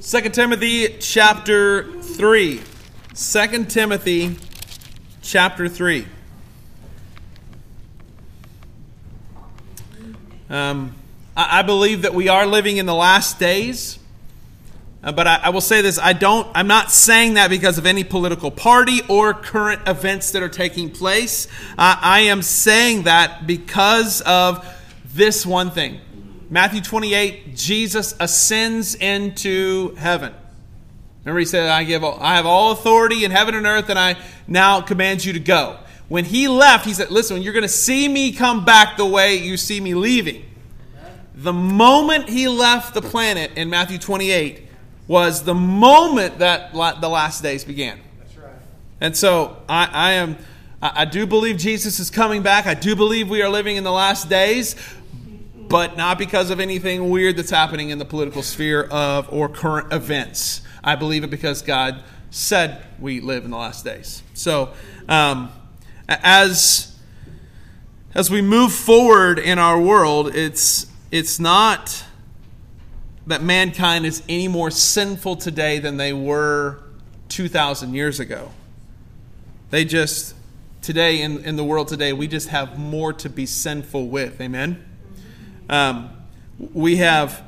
2 Timothy chapter 3. 2 Timothy chapter 3. Um, I, I believe that we are living in the last days. Uh, but I, I, will say this: I don't. I'm not saying that because of any political party or current events that are taking place. Uh, I am saying that because of this one thing. Matthew 28, Jesus ascends into heaven. Remember, he said, "I give, all, I have all authority in heaven and earth, and I now command you to go." When he left, he said, "Listen, you're going to see me come back the way you see me leaving." The moment he left the planet in Matthew 28 was the moment that the last days began. That's right. And so I, I am. I do believe Jesus is coming back. I do believe we are living in the last days, but not because of anything weird that's happening in the political sphere of or current events. I believe it because God said we live in the last days. So, um, as as we move forward in our world, it's it's not that mankind is any more sinful today than they were 2,000 years ago. They just, today, in, in the world today, we just have more to be sinful with. Amen? Um, we have.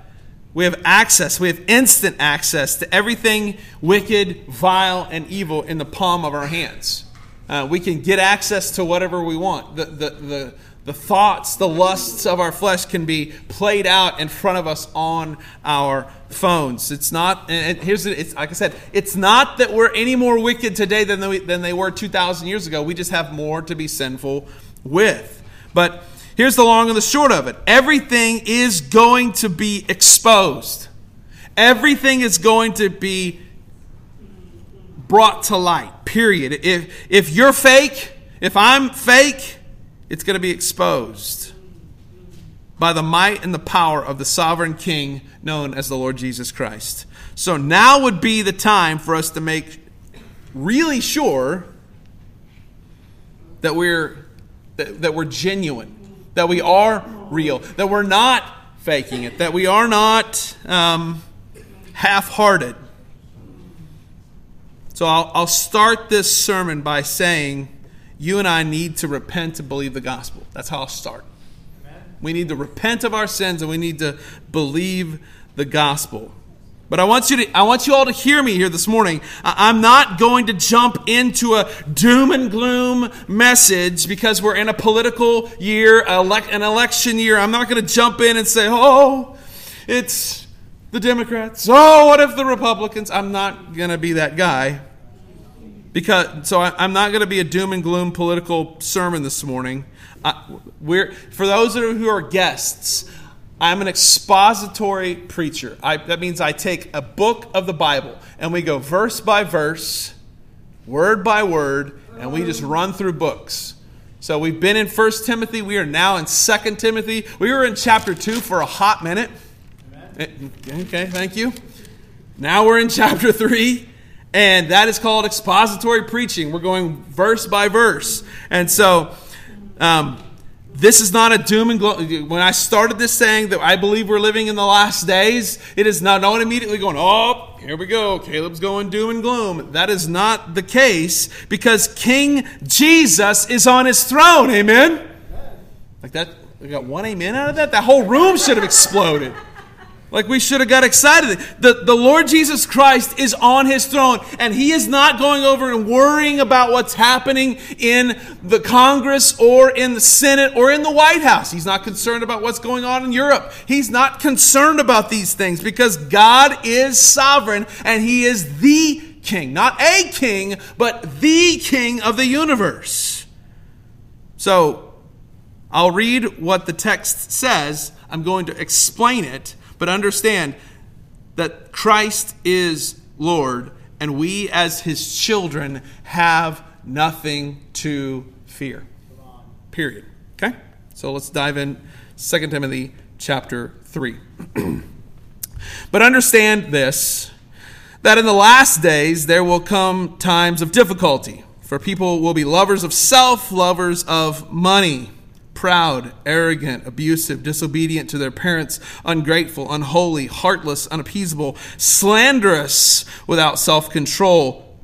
We have access, we have instant access to everything wicked, vile, and evil in the palm of our hands. Uh, we can get access to whatever we want. The, the, the, the thoughts, the lusts of our flesh can be played out in front of us on our phones. It's not, and here's, it's like I said, it's not that we're any more wicked today than than they were 2,000 years ago. We just have more to be sinful with. But here's the long and the short of it everything is going to be exposed, everything is going to be brought to light, period. If, if you're fake, if I'm fake, it's going to be exposed by the might and the power of the sovereign king known as the Lord Jesus Christ. So now would be the time for us to make really sure that we're that, that we're genuine, that we are real, that we're not faking it, that we are not um, half-hearted. So I'll, I'll start this sermon by saying you and I need to repent to believe the gospel. That's how I'll start. Amen. We need to repent of our sins and we need to believe the gospel. But I want you to I want you all to hear me here this morning. I'm not going to jump into a doom and gloom message because we're in a political year, an election year. I'm not going to jump in and say, "Oh, it's the Democrats. Oh, what if the Republicans?" I'm not going to be that guy because so I, am not going to be a doom and gloom political sermon this morning. we're for those who are guests. I'm an expository preacher. I, that means I take a book of the Bible and we go verse by verse, word by word, and we just run through books. So we've been in 1 Timothy. We are now in 2 Timothy. We were in chapter 2 for a hot minute. Amen. Okay, thank you. Now we're in chapter 3. And that is called expository preaching. We're going verse by verse. And so, um, this is not a doom and gloom. When I started this saying that I believe we're living in the last days, it is not, no immediately going, oh, here we go. Caleb's going doom and gloom. That is not the case because King Jesus is on his throne. Amen? Like that, we got one amen out of that? That whole room should have exploded. Like we should have got excited. The, the Lord Jesus Christ is on his throne, and he is not going over and worrying about what's happening in the Congress or in the Senate or in the White House. He's not concerned about what's going on in Europe. He's not concerned about these things because God is sovereign and he is the king. Not a king, but the king of the universe. So, I'll read what the text says. I'm going to explain it but understand that Christ is Lord, and we as his children have nothing to fear. Period. Okay? So let's dive in 2 Timothy chapter 3. but understand this that in the last days there will come times of difficulty, for people will be lovers of self, lovers of money proud, arrogant, abusive, disobedient to their parents, ungrateful, unholy, heartless, unappeasable, slanderous, without self control,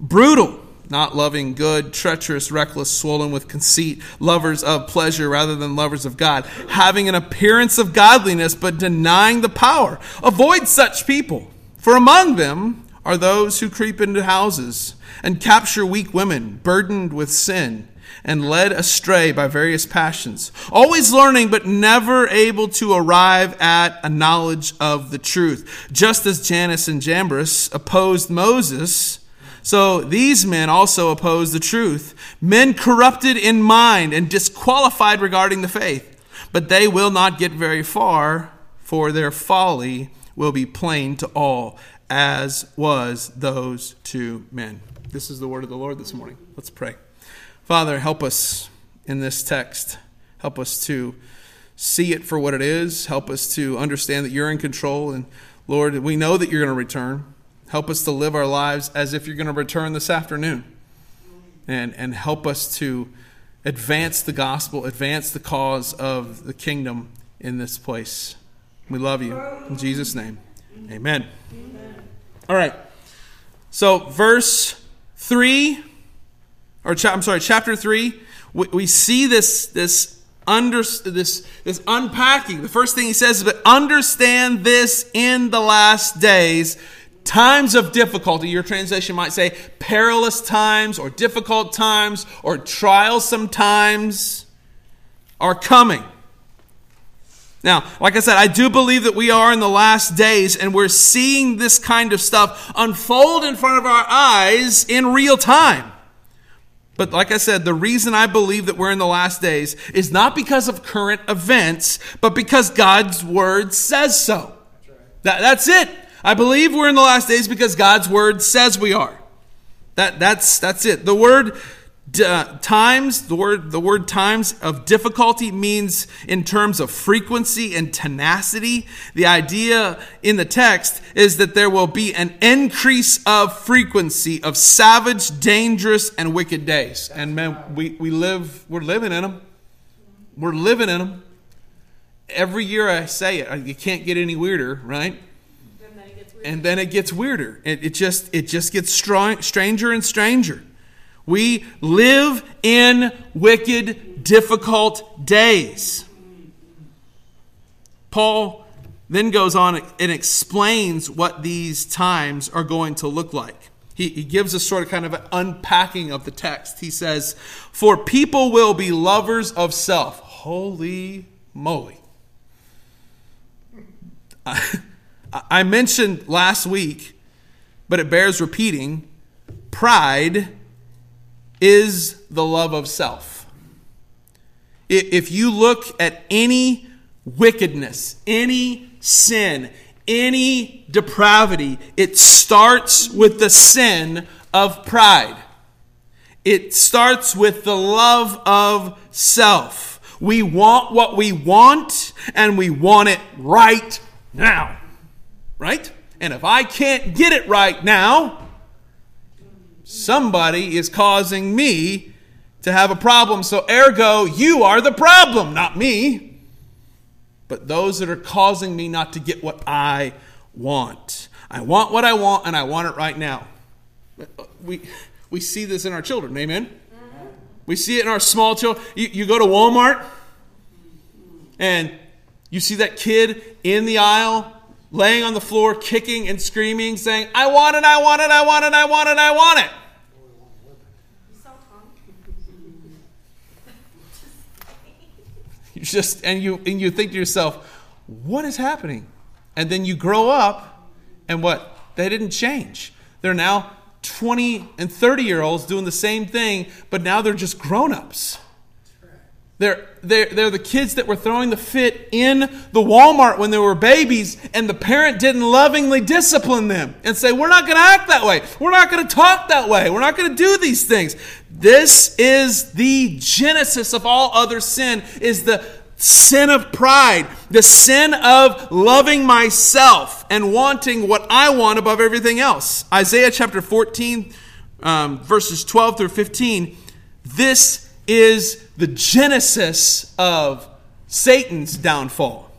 brutal, not loving good, treacherous, reckless, swollen with conceit, lovers of pleasure rather than lovers of God, having an appearance of godliness but denying the power. Avoid such people, for among them are those who creep into houses and capture weak women burdened with sin and led astray by various passions, always learning but never able to arrive at a knowledge of the truth. Just as Jannes and Jambres opposed Moses, so these men also oppose the truth. Men corrupted in mind and disqualified regarding the faith. But they will not get very far, for their folly will be plain to all, as was those two men. This is the word of the Lord this morning. Let's pray. Father, help us in this text. Help us to see it for what it is. Help us to understand that you're in control. And Lord, we know that you're going to return. Help us to live our lives as if you're going to return this afternoon. And, and help us to advance the gospel, advance the cause of the kingdom in this place. We love you. In Jesus' name, amen. amen. All right. So, verse 3 or cha- I'm sorry, chapter 3, we, we see this, this, under, this, this unpacking. The first thing he says is, but understand this in the last days, times of difficulty. Your translation might say perilous times or difficult times or trials sometimes are coming. Now, like I said, I do believe that we are in the last days and we're seeing this kind of stuff unfold in front of our eyes in real time. But like I said, the reason I believe that we're in the last days is not because of current events, but because God's word says so. That, that's it. I believe we're in the last days because God's word says we are. That, that's, that's it. The word uh, times, the word, the word times of difficulty means in terms of frequency and tenacity. The idea in the text is that there will be an increase of frequency of savage, dangerous, and wicked days. And man, we, we live, we're living in them. We're living in them. Every year I say it, you can't get any weirder, right? And then it gets weirder. It, it just, it just gets strong, stranger and stranger. We live in wicked, difficult days. Paul then goes on and explains what these times are going to look like. He, he gives us sort of kind of an unpacking of the text. He says, For people will be lovers of self. Holy moly. I, I mentioned last week, but it bears repeating pride is the love of self. If you look at any wickedness, any sin, any depravity, it starts with the sin of pride. It starts with the love of self. We want what we want, and we want it right now. Right? And if I can't get it right now, Somebody is causing me to have a problem. So, ergo, you are the problem, not me. But those that are causing me not to get what I want. I want what I want, and I want it right now. We, we see this in our children, amen? We see it in our small children. You, you go to Walmart, and you see that kid in the aisle laying on the floor, kicking and screaming, saying, I want it, I want it, I want it, I want it, I want it. You just and you and you think to yourself, what is happening? And then you grow up and what? They didn't change. They're now 20 and 30 year olds doing the same thing, but now they're just grown ups. They're, they're, they're the kids that were throwing the fit in the Walmart when they were babies, and the parent didn't lovingly discipline them and say, We're not going to act that way. We're not going to talk that way. We're not going to do these things. This is the genesis of all other sin, is the sin of pride, the sin of loving myself and wanting what I want above everything else. Isaiah chapter 14, um, verses 12 through 15. This is the genesis of Satan's downfall.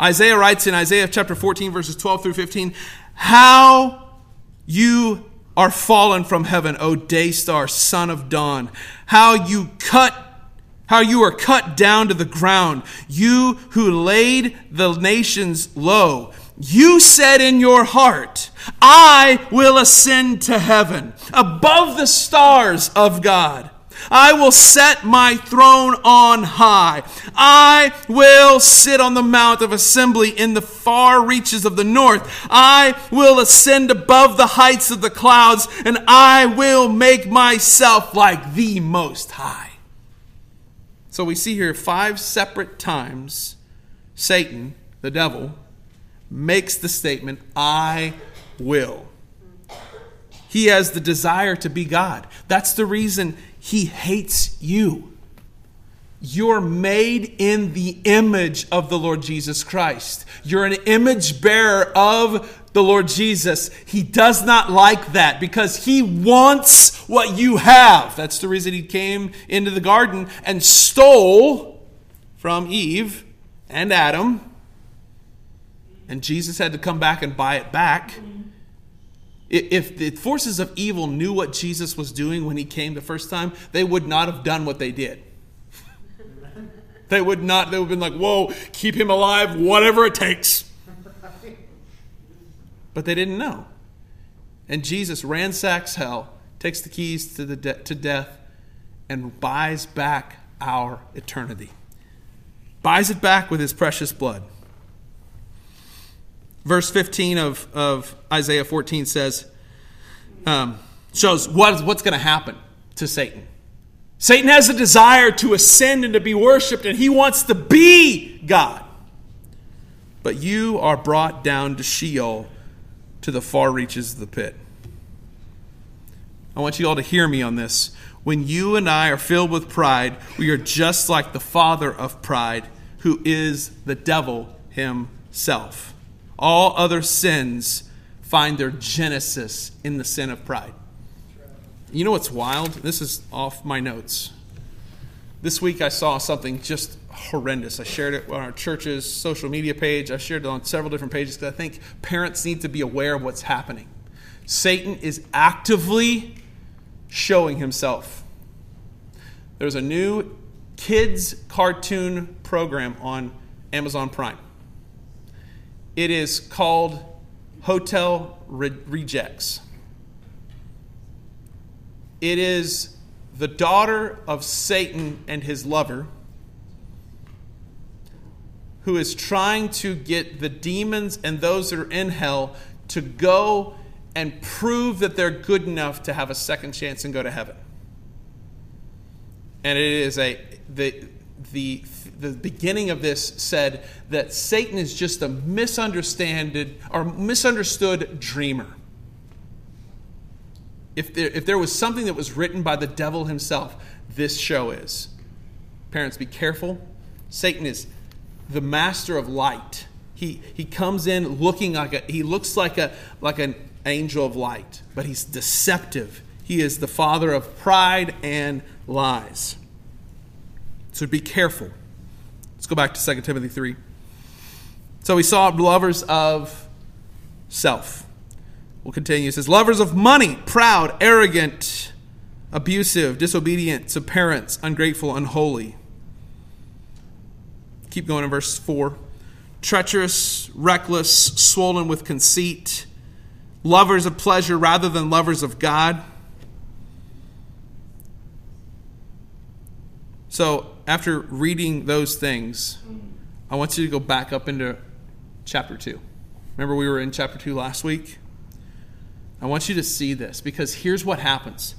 Isaiah writes in Isaiah chapter 14, verses 12 through 15, How you are fallen from heaven, O day star, son of dawn. How you cut, how you are cut down to the ground, you who laid the nations low. You said in your heart, I will ascend to heaven above the stars of God. I will set my throne on high. I will sit on the mount of assembly in the far reaches of the north. I will ascend above the heights of the clouds, and I will make myself like the Most High. So we see here five separate times Satan, the devil, makes the statement, I will. He has the desire to be God. That's the reason he hates you. You're made in the image of the Lord Jesus Christ. You're an image bearer of the Lord Jesus. He does not like that because he wants what you have. That's the reason he came into the garden and stole from Eve and Adam. And Jesus had to come back and buy it back. If the forces of evil knew what Jesus was doing when he came the first time, they would not have done what they did. they would not, they would have been like, whoa, keep him alive, whatever it takes. But they didn't know. And Jesus ransacks hell, takes the keys to, the de- to death, and buys back our eternity. Buys it back with his precious blood. Verse 15 of, of Isaiah 14 says, um, shows what, what's going to happen to Satan. Satan has a desire to ascend and to be worshiped, and he wants to be God. But you are brought down to Sheol, to the far reaches of the pit. I want you all to hear me on this. When you and I are filled with pride, we are just like the father of pride, who is the devil himself. All other sins find their genesis in the sin of pride. You know what's wild? This is off my notes. This week I saw something just horrendous. I shared it on our church's social media page. I shared it on several different pages because I think parents need to be aware of what's happening. Satan is actively showing himself. There's a new kids cartoon program on Amazon Prime. It is called Hotel Re- Rejects. It is the daughter of Satan and his lover who is trying to get the demons and those that are in hell to go and prove that they're good enough to have a second chance and go to heaven. And it is a the the the beginning of this said that Satan is just a misunderstood or misunderstood dreamer. If there, if there was something that was written by the devil himself, this show is. Parents, be careful. Satan is the master of light. He, he comes in looking like a, he looks like a like an angel of light, but he's deceptive. He is the father of pride and lies. So be careful. Let's go back to 2 Timothy 3. So we saw lovers of self. We'll continue. It says, Lovers of money, proud, arrogant, abusive, disobedient to parents, ungrateful, unholy. Keep going in verse 4. Treacherous, reckless, swollen with conceit, lovers of pleasure rather than lovers of God. So, after reading those things, I want you to go back up into chapter 2. Remember, we were in chapter 2 last week? I want you to see this because here's what happens.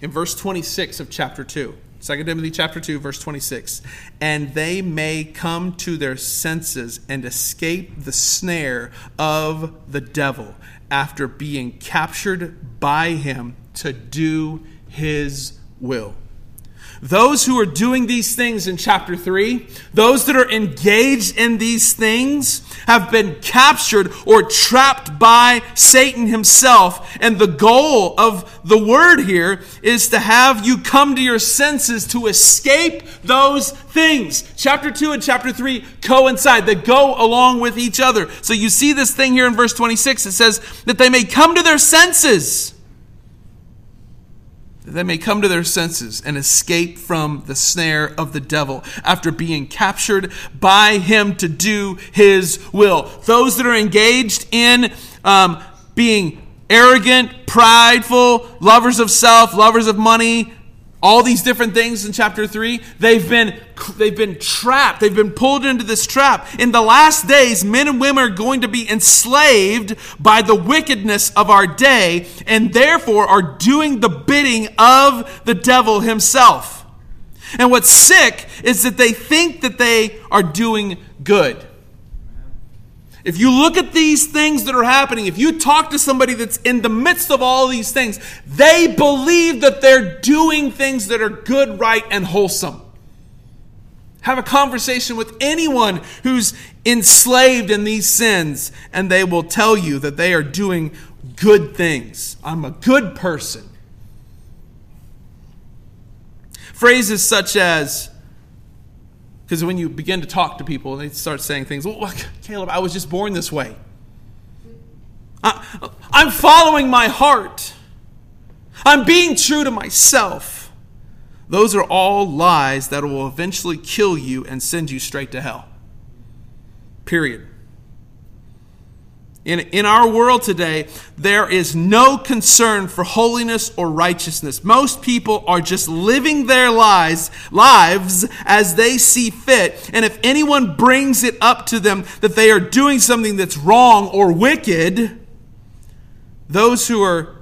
In verse 26 of chapter 2, 2 Timothy chapter 2 verse 26 and they may come to their senses and escape the snare of the devil after being captured by him to do his will those who are doing these things in chapter 3, those that are engaged in these things, have been captured or trapped by Satan himself. And the goal of the word here is to have you come to your senses to escape those things. Chapter 2 and chapter 3 coincide, they go along with each other. So you see this thing here in verse 26. It says that they may come to their senses that they may come to their senses and escape from the snare of the devil after being captured by him to do his will. Those that are engaged in um, being arrogant, prideful, lovers of self, lovers of money, all these different things in chapter 3 they've been they've been trapped they've been pulled into this trap. In the last days men and women are going to be enslaved by the wickedness of our day and therefore are doing the bidding of the devil himself. And what's sick is that they think that they are doing good if you look at these things that are happening, if you talk to somebody that's in the midst of all these things, they believe that they're doing things that are good, right, and wholesome. Have a conversation with anyone who's enslaved in these sins, and they will tell you that they are doing good things. I'm a good person. Phrases such as, because when you begin to talk to people, and they start saying things, well, Caleb, I was just born this way. I, I'm following my heart. I'm being true to myself. Those are all lies that will eventually kill you and send you straight to hell. Period. In, in our world today, there is no concern for holiness or righteousness. Most people are just living their lives, lives as they see fit. And if anyone brings it up to them that they are doing something that's wrong or wicked, those who are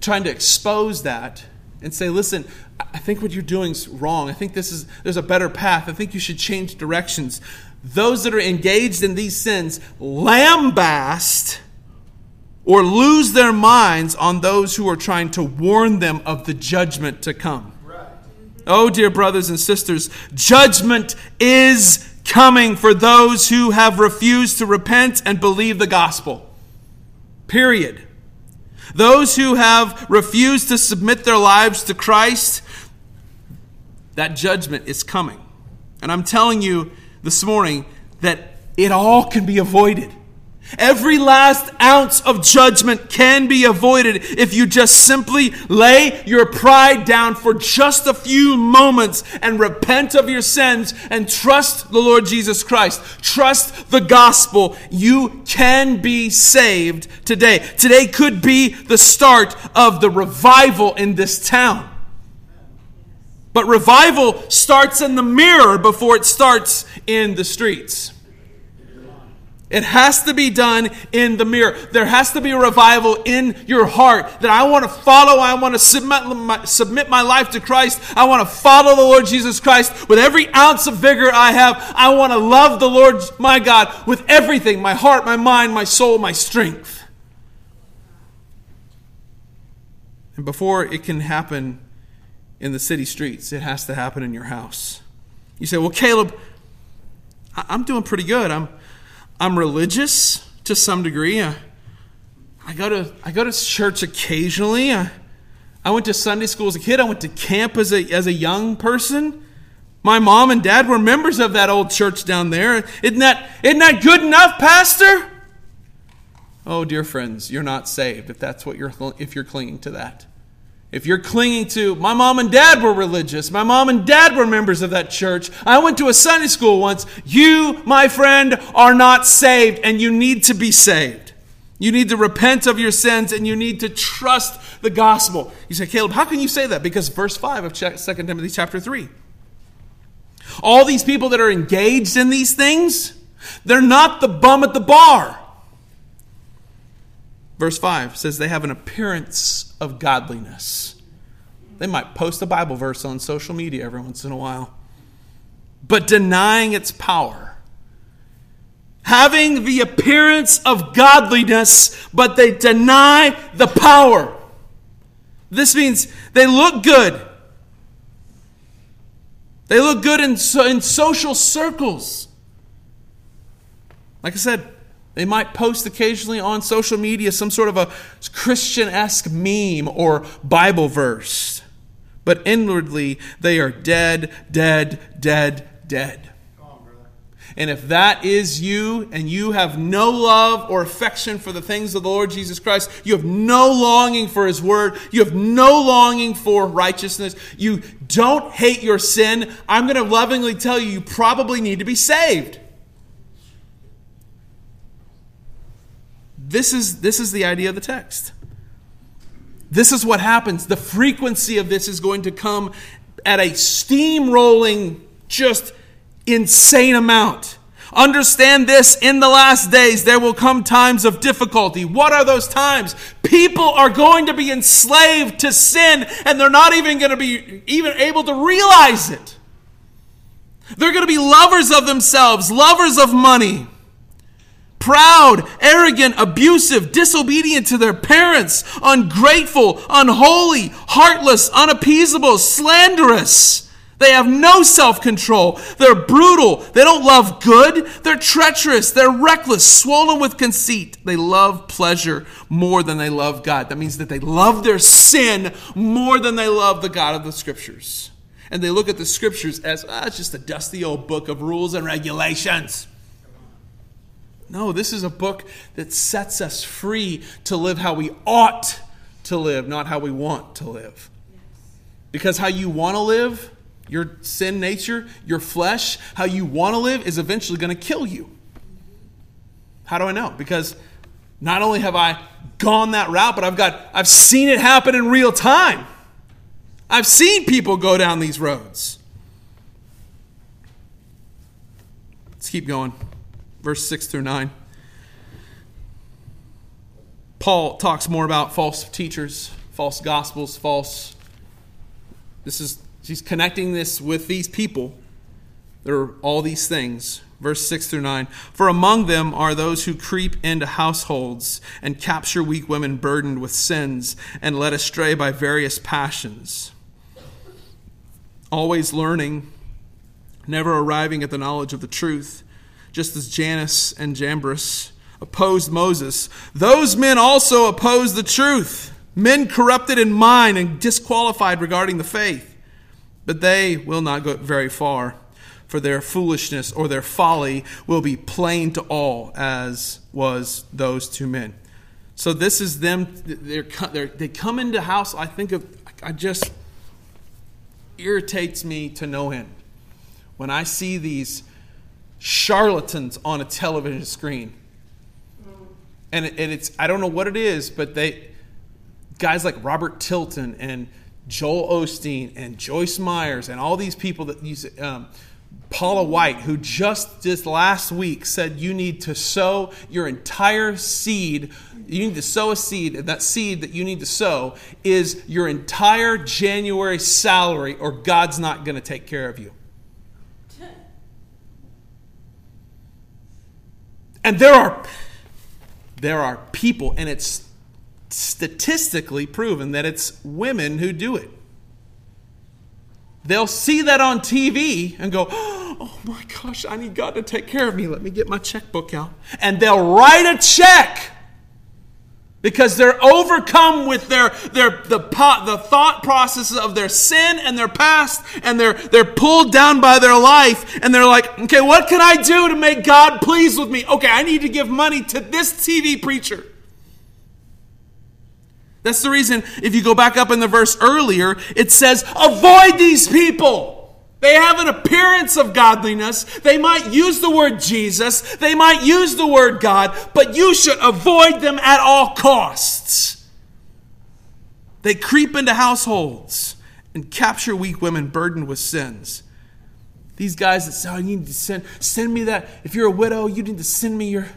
trying to expose that and say, listen, I think what you're doing is wrong. I think this is there's a better path. I think you should change directions those that are engaged in these sins lambast or lose their minds on those who are trying to warn them of the judgment to come. Oh, dear brothers and sisters, judgment is coming for those who have refused to repent and believe the gospel. Period. Those who have refused to submit their lives to Christ, that judgment is coming. And I'm telling you, this morning that it all can be avoided. Every last ounce of judgment can be avoided if you just simply lay your pride down for just a few moments and repent of your sins and trust the Lord Jesus Christ. Trust the gospel. You can be saved today. Today could be the start of the revival in this town. But revival starts in the mirror before it starts in the streets. It has to be done in the mirror. There has to be a revival in your heart that I want to follow. I want to submit my, submit my life to Christ. I want to follow the Lord Jesus Christ with every ounce of vigor I have. I want to love the Lord my God with everything my heart, my mind, my soul, my strength. And before it can happen, in the city streets. It has to happen in your house. You say, well, Caleb, I'm doing pretty good. I'm, I'm religious to some degree. I, I, go, to, I go to church occasionally. I, I went to Sunday school as a kid. I went to camp as a, as a young person. My mom and dad were members of that old church down there. Isn't that, isn't that good enough, Pastor? Oh, dear friends, you're not saved if that's what you're if you're clinging to that. If you're clinging to, my mom and dad were religious, my mom and dad were members of that church, I went to a Sunday school once, you, my friend, are not saved and you need to be saved. You need to repent of your sins and you need to trust the gospel. You say, Caleb, how can you say that? Because verse 5 of 2 Timothy chapter 3. All these people that are engaged in these things, they're not the bum at the bar. Verse 5 says they have an appearance of godliness. They might post a Bible verse on social media every once in a while, but denying its power. Having the appearance of godliness, but they deny the power. This means they look good. They look good in, in social circles. Like I said, they might post occasionally on social media some sort of a Christian esque meme or Bible verse. But inwardly, they are dead, dead, dead, dead. And if that is you and you have no love or affection for the things of the Lord Jesus Christ, you have no longing for His Word, you have no longing for righteousness, you don't hate your sin, I'm going to lovingly tell you, you probably need to be saved. This is, this is the idea of the text. This is what happens. The frequency of this is going to come at a steamrolling, just insane amount. Understand this in the last days, there will come times of difficulty. What are those times? People are going to be enslaved to sin, and they're not even going to be even able to realize it. They're going to be lovers of themselves, lovers of money, proud, arrogant, abusive, disobedient to their parents, ungrateful, unholy, heartless, unappeasable, slanderous they have no self control. They're brutal. They don't love good. They're treacherous. They're reckless, swollen with conceit. They love pleasure more than they love God. That means that they love their sin more than they love the God of the Scriptures. And they look at the Scriptures as ah, it's just a dusty old book of rules and regulations. No, this is a book that sets us free to live how we ought to live, not how we want to live. Because how you want to live your sin nature, your flesh, how you want to live is eventually going to kill you. How do I know? Because not only have I gone that route, but I've got I've seen it happen in real time. I've seen people go down these roads. Let's keep going. Verse 6 through 9. Paul talks more about false teachers, false gospels, false. This is She's connecting this with these people. There are all these things. Verse 6 through 9. For among them are those who creep into households and capture weak women burdened with sins and led astray by various passions. Always learning, never arriving at the knowledge of the truth, just as Jannes and Jambres opposed Moses. Those men also opposed the truth, men corrupted in mind and disqualified regarding the faith. But they will not go very far, for their foolishness or their folly will be plain to all, as was those two men. So this is them. They're, they're, they come into house. I think of. I just irritates me to no end when I see these charlatans on a television screen. And, it, and it's I don't know what it is, but they guys like Robert Tilton and Joel Osteen and Joyce Meyers and all these people that use um, Paula White, who just this last week said you need to sow your entire seed. You need to sow a seed, and that seed that you need to sow is your entire January salary, or God's not going to take care of you. And there are there are people, and it's statistically proven that it's women who do it. They'll see that on TV and go, Oh my gosh, I need God to take care of me. Let me get my checkbook out. And they'll write a check because they're overcome with their, their the, the thought processes of their sin and their past and they're, they're pulled down by their life and they're like okay what can i do to make god pleased with me okay i need to give money to this tv preacher that's the reason, if you go back up in the verse earlier, it says, Avoid these people. They have an appearance of godliness. They might use the word Jesus. They might use the word God, but you should avoid them at all costs. They creep into households and capture weak women burdened with sins. These guys that say, oh, you need to send, send me that. If you're a widow, you need to send me your,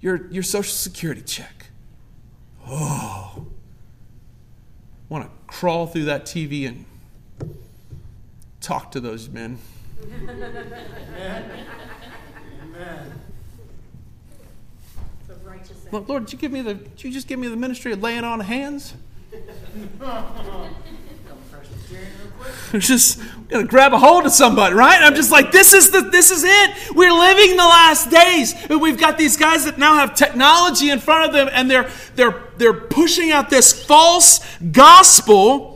your, your social security check. Oh want to crawl through that TV and talk to those men. Amen. Lord, did you give me the? Did you just give me the ministry of laying on hands? Just gonna grab a hold of somebody, right? I'm just like, this is the this is it. We're living the last days. And We've got these guys that now have technology in front of them, and they're they're they're pushing out this false gospel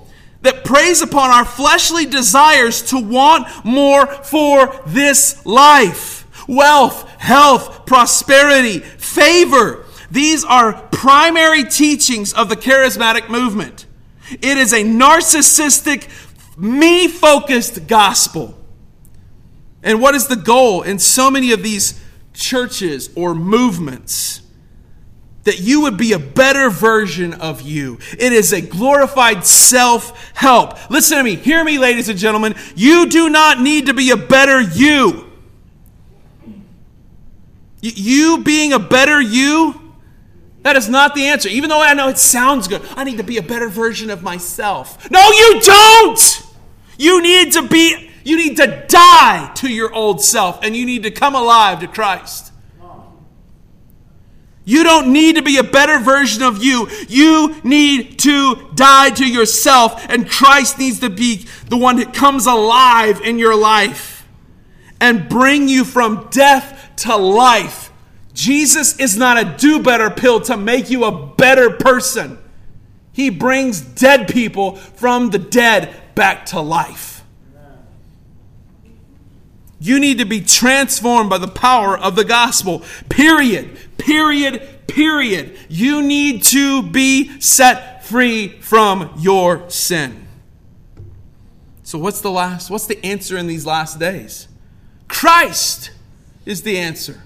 that preys upon our fleshly desires to want more for this life. Wealth, health, prosperity, favor. These are primary teachings of the charismatic movement. It is a narcissistic, me focused gospel. And what is the goal in so many of these churches or movements? That you would be a better version of you. It is a glorified self help. Listen to me. Hear me, ladies and gentlemen. You do not need to be a better you. You being a better you that is not the answer. Even though I know it sounds good, I need to be a better version of myself. No, you don't! You need to be, you need to die to your old self and you need to come alive to Christ. You don't need to be a better version of you. You need to die to yourself, and Christ needs to be the one that comes alive in your life and bring you from death to life Jesus is not a do better pill to make you a better person. He brings dead people from the dead back to life. You need to be transformed by the power of the gospel. Period. Period. Period. You need to be set free from your sin. So, what's the last? What's the answer in these last days? Christ is the answer.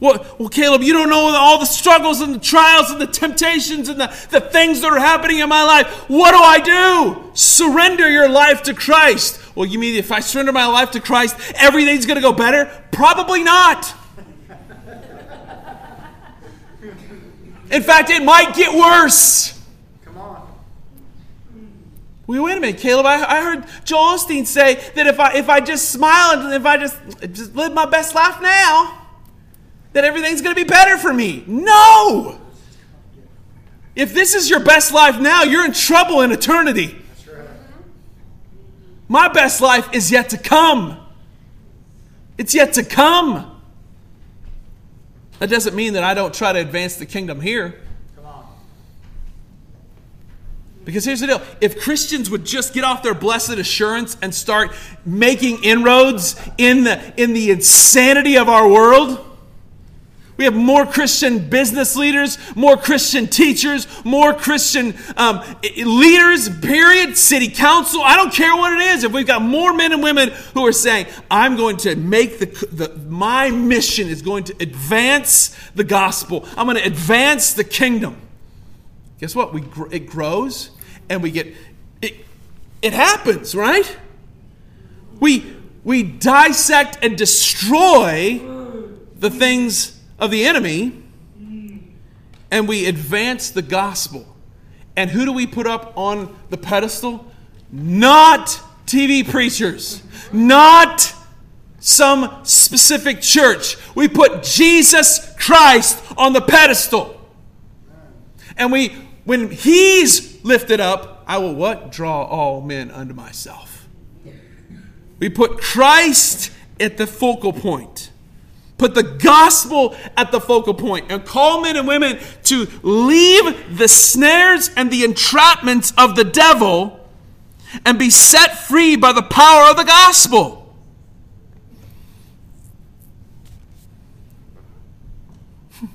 Well, Caleb, you don't know all the struggles and the trials and the temptations and the, the things that are happening in my life. What do I do? Surrender your life to Christ. Well, you mean if I surrender my life to Christ, everything's going to go better? Probably not. In fact, it might get worse. Come on. Wait, wait a minute, Caleb. I, I heard Joel Osteen say that if I if I just smile and if I just just live my best life now, that everything's going to be better for me. No! If this is your best life now, you're in trouble in eternity. My best life is yet to come. It's yet to come. That doesn't mean that I don't try to advance the kingdom here. Because here's the deal if Christians would just get off their blessed assurance and start making inroads in the, in the insanity of our world, we have more Christian business leaders, more Christian teachers, more Christian um, leaders, period, city council. I don't care what it is. If we've got more men and women who are saying, I'm going to make the, the my mission is going to advance the gospel, I'm going to advance the kingdom. Guess what? We, it grows and we get, it, it happens, right? We, we dissect and destroy the things of the enemy and we advance the gospel. And who do we put up on the pedestal? Not TV preachers, not some specific church. We put Jesus Christ on the pedestal. And we when he's lifted up, I will what? Draw all men unto myself. We put Christ at the focal point. Put the gospel at the focal point and call men and women to leave the snares and the entrapments of the devil and be set free by the power of the gospel.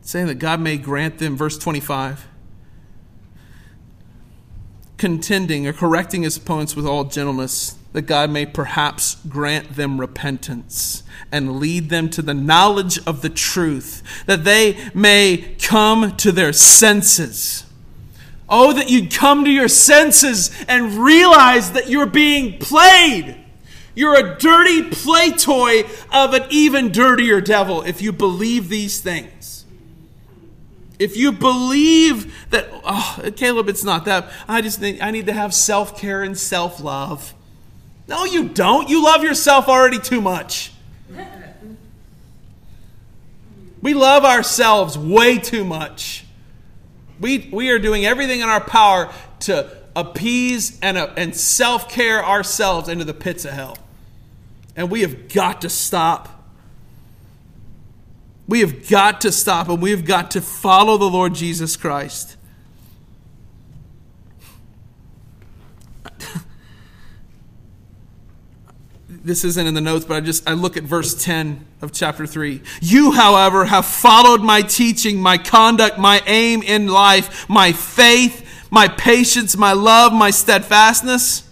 Saying that God may grant them, verse 25, contending or correcting his opponents with all gentleness that God may perhaps grant them repentance and lead them to the knowledge of the truth, that they may come to their senses. Oh, that you'd come to your senses and realize that you're being played. You're a dirty play toy of an even dirtier devil if you believe these things. If you believe that, oh, Caleb, it's not that. I just need, I need to have self care and self love. No, you don't. You love yourself already too much. We love ourselves way too much. We, we are doing everything in our power to appease and, uh, and self care ourselves into the pits of hell. And we have got to stop. We have got to stop and we have got to follow the Lord Jesus Christ. This isn't in the notes, but I just I look at verse 10 of chapter 3. You, however, have followed my teaching, my conduct, my aim in life, my faith, my patience, my love, my steadfastness.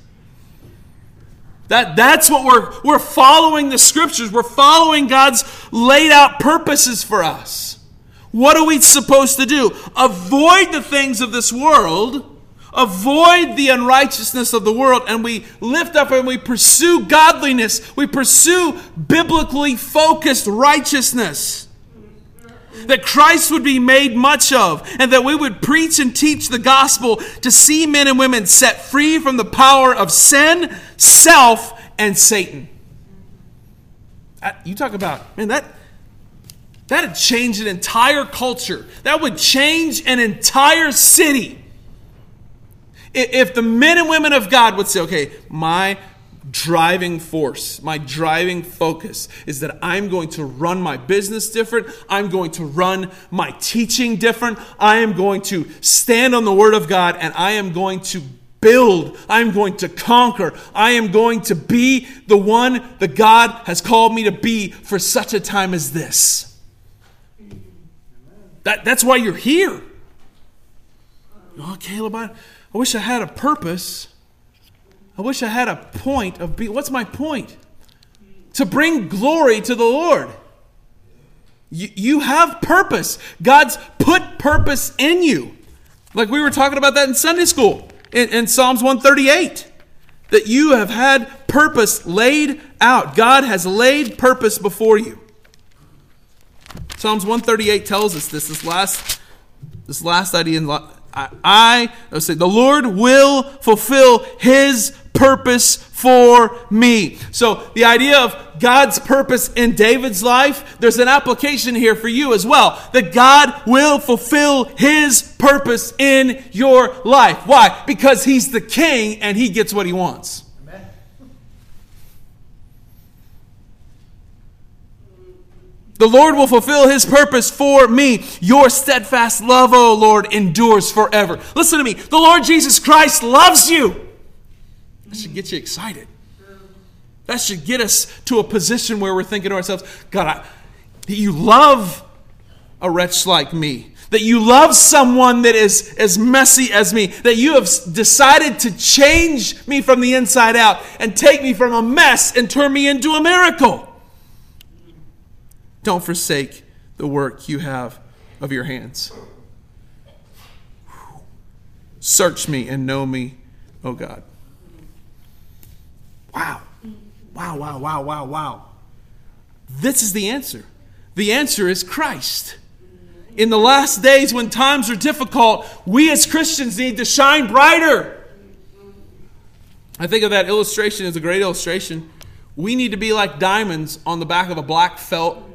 That, that's what we're, we're following the scriptures. We're following God's laid out purposes for us. What are we supposed to do? Avoid the things of this world avoid the unrighteousness of the world and we lift up and we pursue godliness. We pursue biblically focused righteousness. That Christ would be made much of, and that we would preach and teach the gospel to see men and women set free from the power of sin, self, and Satan. Uh, you talk about, man, that that'd change an entire culture. That would change an entire city if the men and women of God would say, okay, my driving force, my driving focus is that I'm going to run my business different. I'm going to run my teaching different. I am going to stand on the Word of God and I am going to build. I'm going to conquer. I am going to be the one that God has called me to be for such a time as this. That, that's why you're here. Oh, Caleb, I, I wish I had a purpose. I wish I had a point of being. What's my point? To bring glory to the Lord. You, you have purpose. God's put purpose in you. Like we were talking about that in Sunday school in, in Psalms 138. That you have had purpose laid out. God has laid purpose before you. Psalms 138 tells us this, this last, this last idea in I, I say, the Lord will fulfill his purpose for me. So, the idea of God's purpose in David's life, there's an application here for you as well. That God will fulfill his purpose in your life. Why? Because he's the king and he gets what he wants. The Lord will fulfill his purpose for me. Your steadfast love, O Lord, endures forever. Listen to me. The Lord Jesus Christ loves you. That should get you excited. That should get us to a position where we're thinking to ourselves, God, I, that you love a wretch like me. That you love someone that is as messy as me. That you have decided to change me from the inside out and take me from a mess and turn me into a miracle. Don't forsake the work you have of your hands. Search me and know me, oh God. Wow. Wow, wow, wow, wow, wow. This is the answer. The answer is Christ. In the last days when times are difficult, we as Christians need to shine brighter. I think of that illustration as a great illustration. We need to be like diamonds on the back of a black felt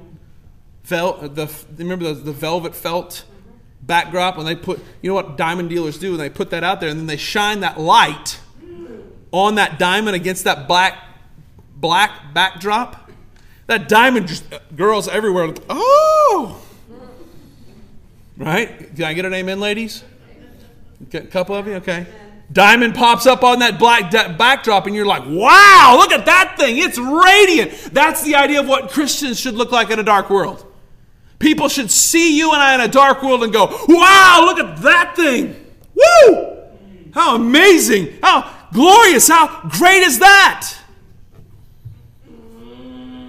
felt the remember the, the velvet felt backdrop? When they put you know what diamond dealers do? When they put that out there and then they shine that light on that diamond against that black black backdrop that diamond just uh, girls everywhere oh! Right? Can i get an amen ladies? A couple of you? Okay. Diamond pops up on that black de- backdrop and you're like wow look at that thing. It's radiant. That's the idea of what christians should look like in a dark world People should see you and I in a dark world and go, wow, look at that thing. Woo! How amazing. How glorious. How great is that?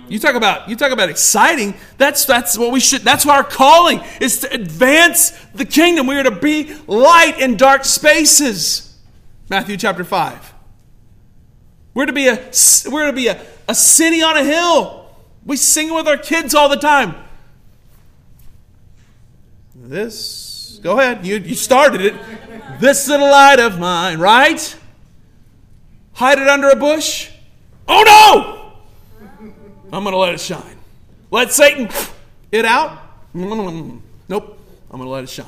You talk about you talk about exciting. That's that's what we should that's what our calling is to advance the kingdom. We are to be light in dark spaces. Matthew chapter 5. We're to be a we're to be a, a city on a hill. We sing with our kids all the time. This, go ahead, you, you started it. This little light of mine, right? Hide it under a bush? Oh no! I'm going to let it shine. Let Satan it out? Nope, I'm going to let it shine.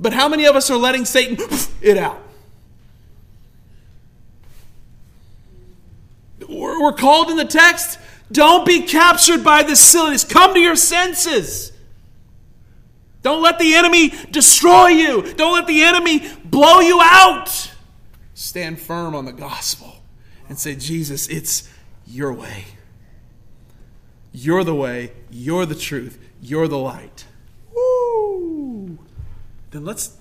But how many of us are letting Satan it out? We're called in the text don't be captured by this silliness. Come to your senses. Don't let the enemy destroy you. Don't let the enemy blow you out. Stand firm on the gospel and say, Jesus, it's your way. You're the way. You're the truth. You're the light. Woo! Then let's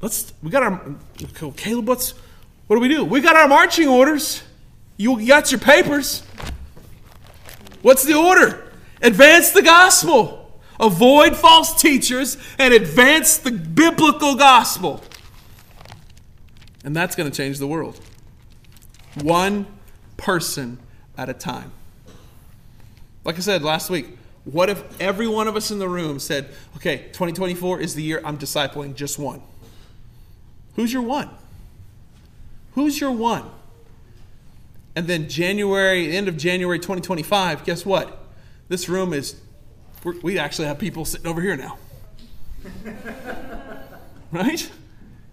let's we got our Caleb. What's what do we do? We got our marching orders. You got your papers. What's the order? Advance the gospel. Avoid false teachers and advance the biblical gospel. And that's going to change the world. One person at a time. Like I said last week, what if every one of us in the room said, okay, 2024 is the year I'm discipling just one? Who's your one? Who's your one? And then January, end of January 2025, guess what? This room is, we actually have people sitting over here now. right?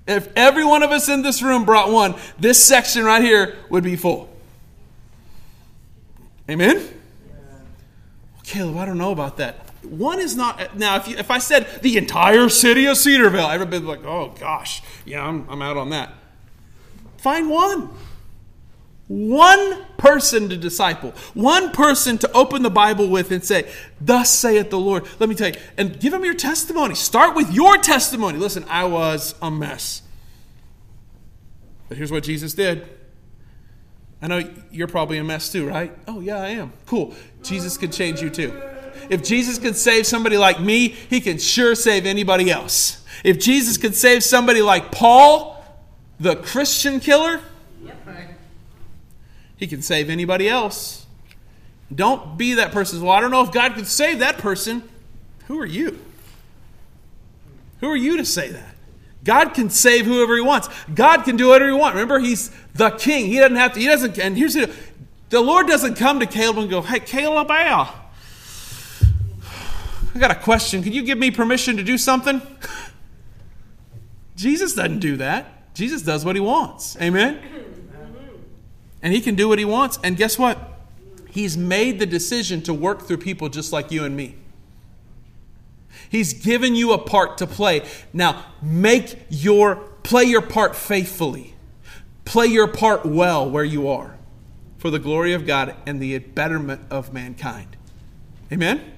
If every one of us in this room brought one, this section right here would be full. Amen? Yeah. Caleb, I don't know about that. One is not. Now, if, you, if I said the entire city of Cedar Vale, everybody's like, oh gosh, yeah, I'm, I'm out on that. Find one. One person to disciple, one person to open the Bible with and say, Thus saith the Lord. Let me tell you, and give them your testimony. Start with your testimony. Listen, I was a mess. But here's what Jesus did. I know you're probably a mess too, right? Oh, yeah, I am. Cool. Jesus could change you too. If Jesus could save somebody like me, he can sure save anybody else. If Jesus could save somebody like Paul, the Christian killer, he can save anybody else. Don't be that person. Well, I don't know if God could save that person. Who are you? Who are you to say that? God can save whoever he wants. God can do whatever he wants. Remember, he's the king. He doesn't have to, he doesn't, and here's the, the Lord doesn't come to Caleb and go, hey, Caleb, I, I got a question. Can you give me permission to do something? Jesus doesn't do that. Jesus does what he wants. Amen? And he can do what he wants. And guess what? He's made the decision to work through people just like you and me. He's given you a part to play. Now, make your play your part faithfully. Play your part well where you are for the glory of God and the betterment of mankind. Amen.